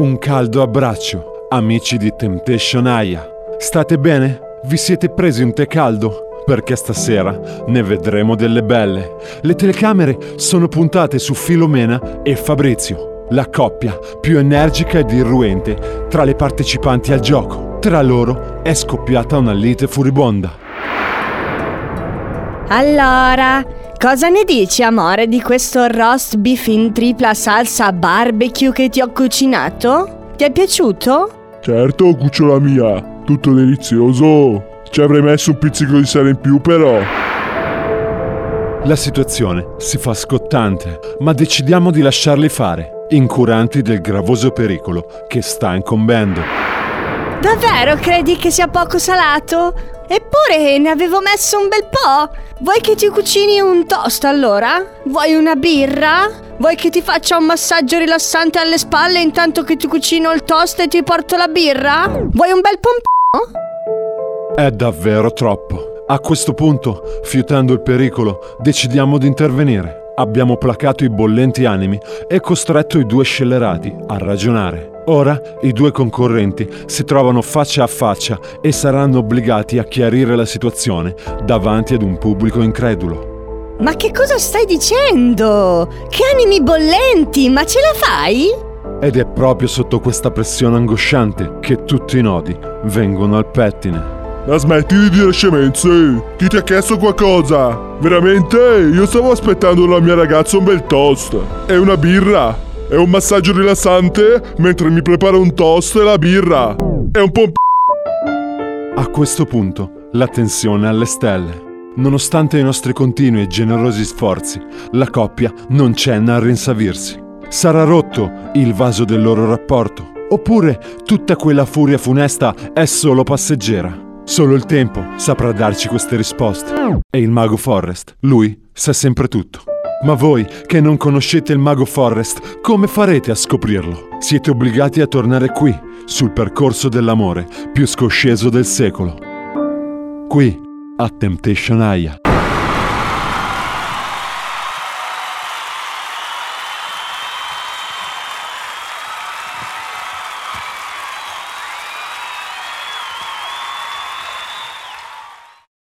Un caldo abbraccio, amici di Temptation Aya. State bene? Vi siete presi un tè caldo? Perché stasera ne vedremo delle belle. Le telecamere sono puntate su Filomena e Fabrizio, la coppia più energica ed irruente tra le partecipanti al gioco. Tra loro è scoppiata una lite furibonda. Allora, cosa ne dici, amore, di questo roast beef in tripla salsa barbecue che ti ho cucinato? Ti è piaciuto? Certo, cucciola mia, tutto delizioso. Ci avrei messo un pizzico di sale in più, però. La situazione si fa scottante, ma decidiamo di lasciarli fare, incuranti del gravoso pericolo che sta incombendo. Davvero credi che sia poco salato? Eppure ne avevo messo un bel po'. Vuoi che ti cucini un toast allora? Vuoi una birra? Vuoi che ti faccia un massaggio rilassante alle spalle intanto che ti cucino il toast e ti porto la birra? Vuoi un bel pompino? È davvero troppo. A questo punto, fiutando il pericolo, decidiamo di intervenire. Abbiamo placato i bollenti animi e costretto i due scellerati a ragionare. Ora i due concorrenti si trovano faccia a faccia e saranno obbligati a chiarire la situazione davanti ad un pubblico incredulo. Ma che cosa stai dicendo? Che animi bollenti, ma ce la fai? Ed è proprio sotto questa pressione angosciante che tutti i nodi vengono al pettine. Ma smetti di dire scemenze! Chi ti ha chiesto qualcosa? Veramente? Io stavo aspettando dalla mia ragazza un bel toast. E una birra. E un massaggio rilassante mentre mi prepara un toast e la birra. E un po'. A questo punto, la tensione è alle stelle. Nonostante i nostri continui e generosi sforzi, la coppia non cenna a rinsavirsi. Sarà rotto il vaso del loro rapporto? Oppure tutta quella furia funesta è solo passeggera? Solo il tempo saprà darci queste risposte. E il mago Forrest, lui, sa sempre tutto. Ma voi, che non conoscete il mago Forrest, come farete a scoprirlo? Siete obbligati a tornare qui, sul percorso dell'amore più scosceso del secolo. Qui, a Temptation Aya.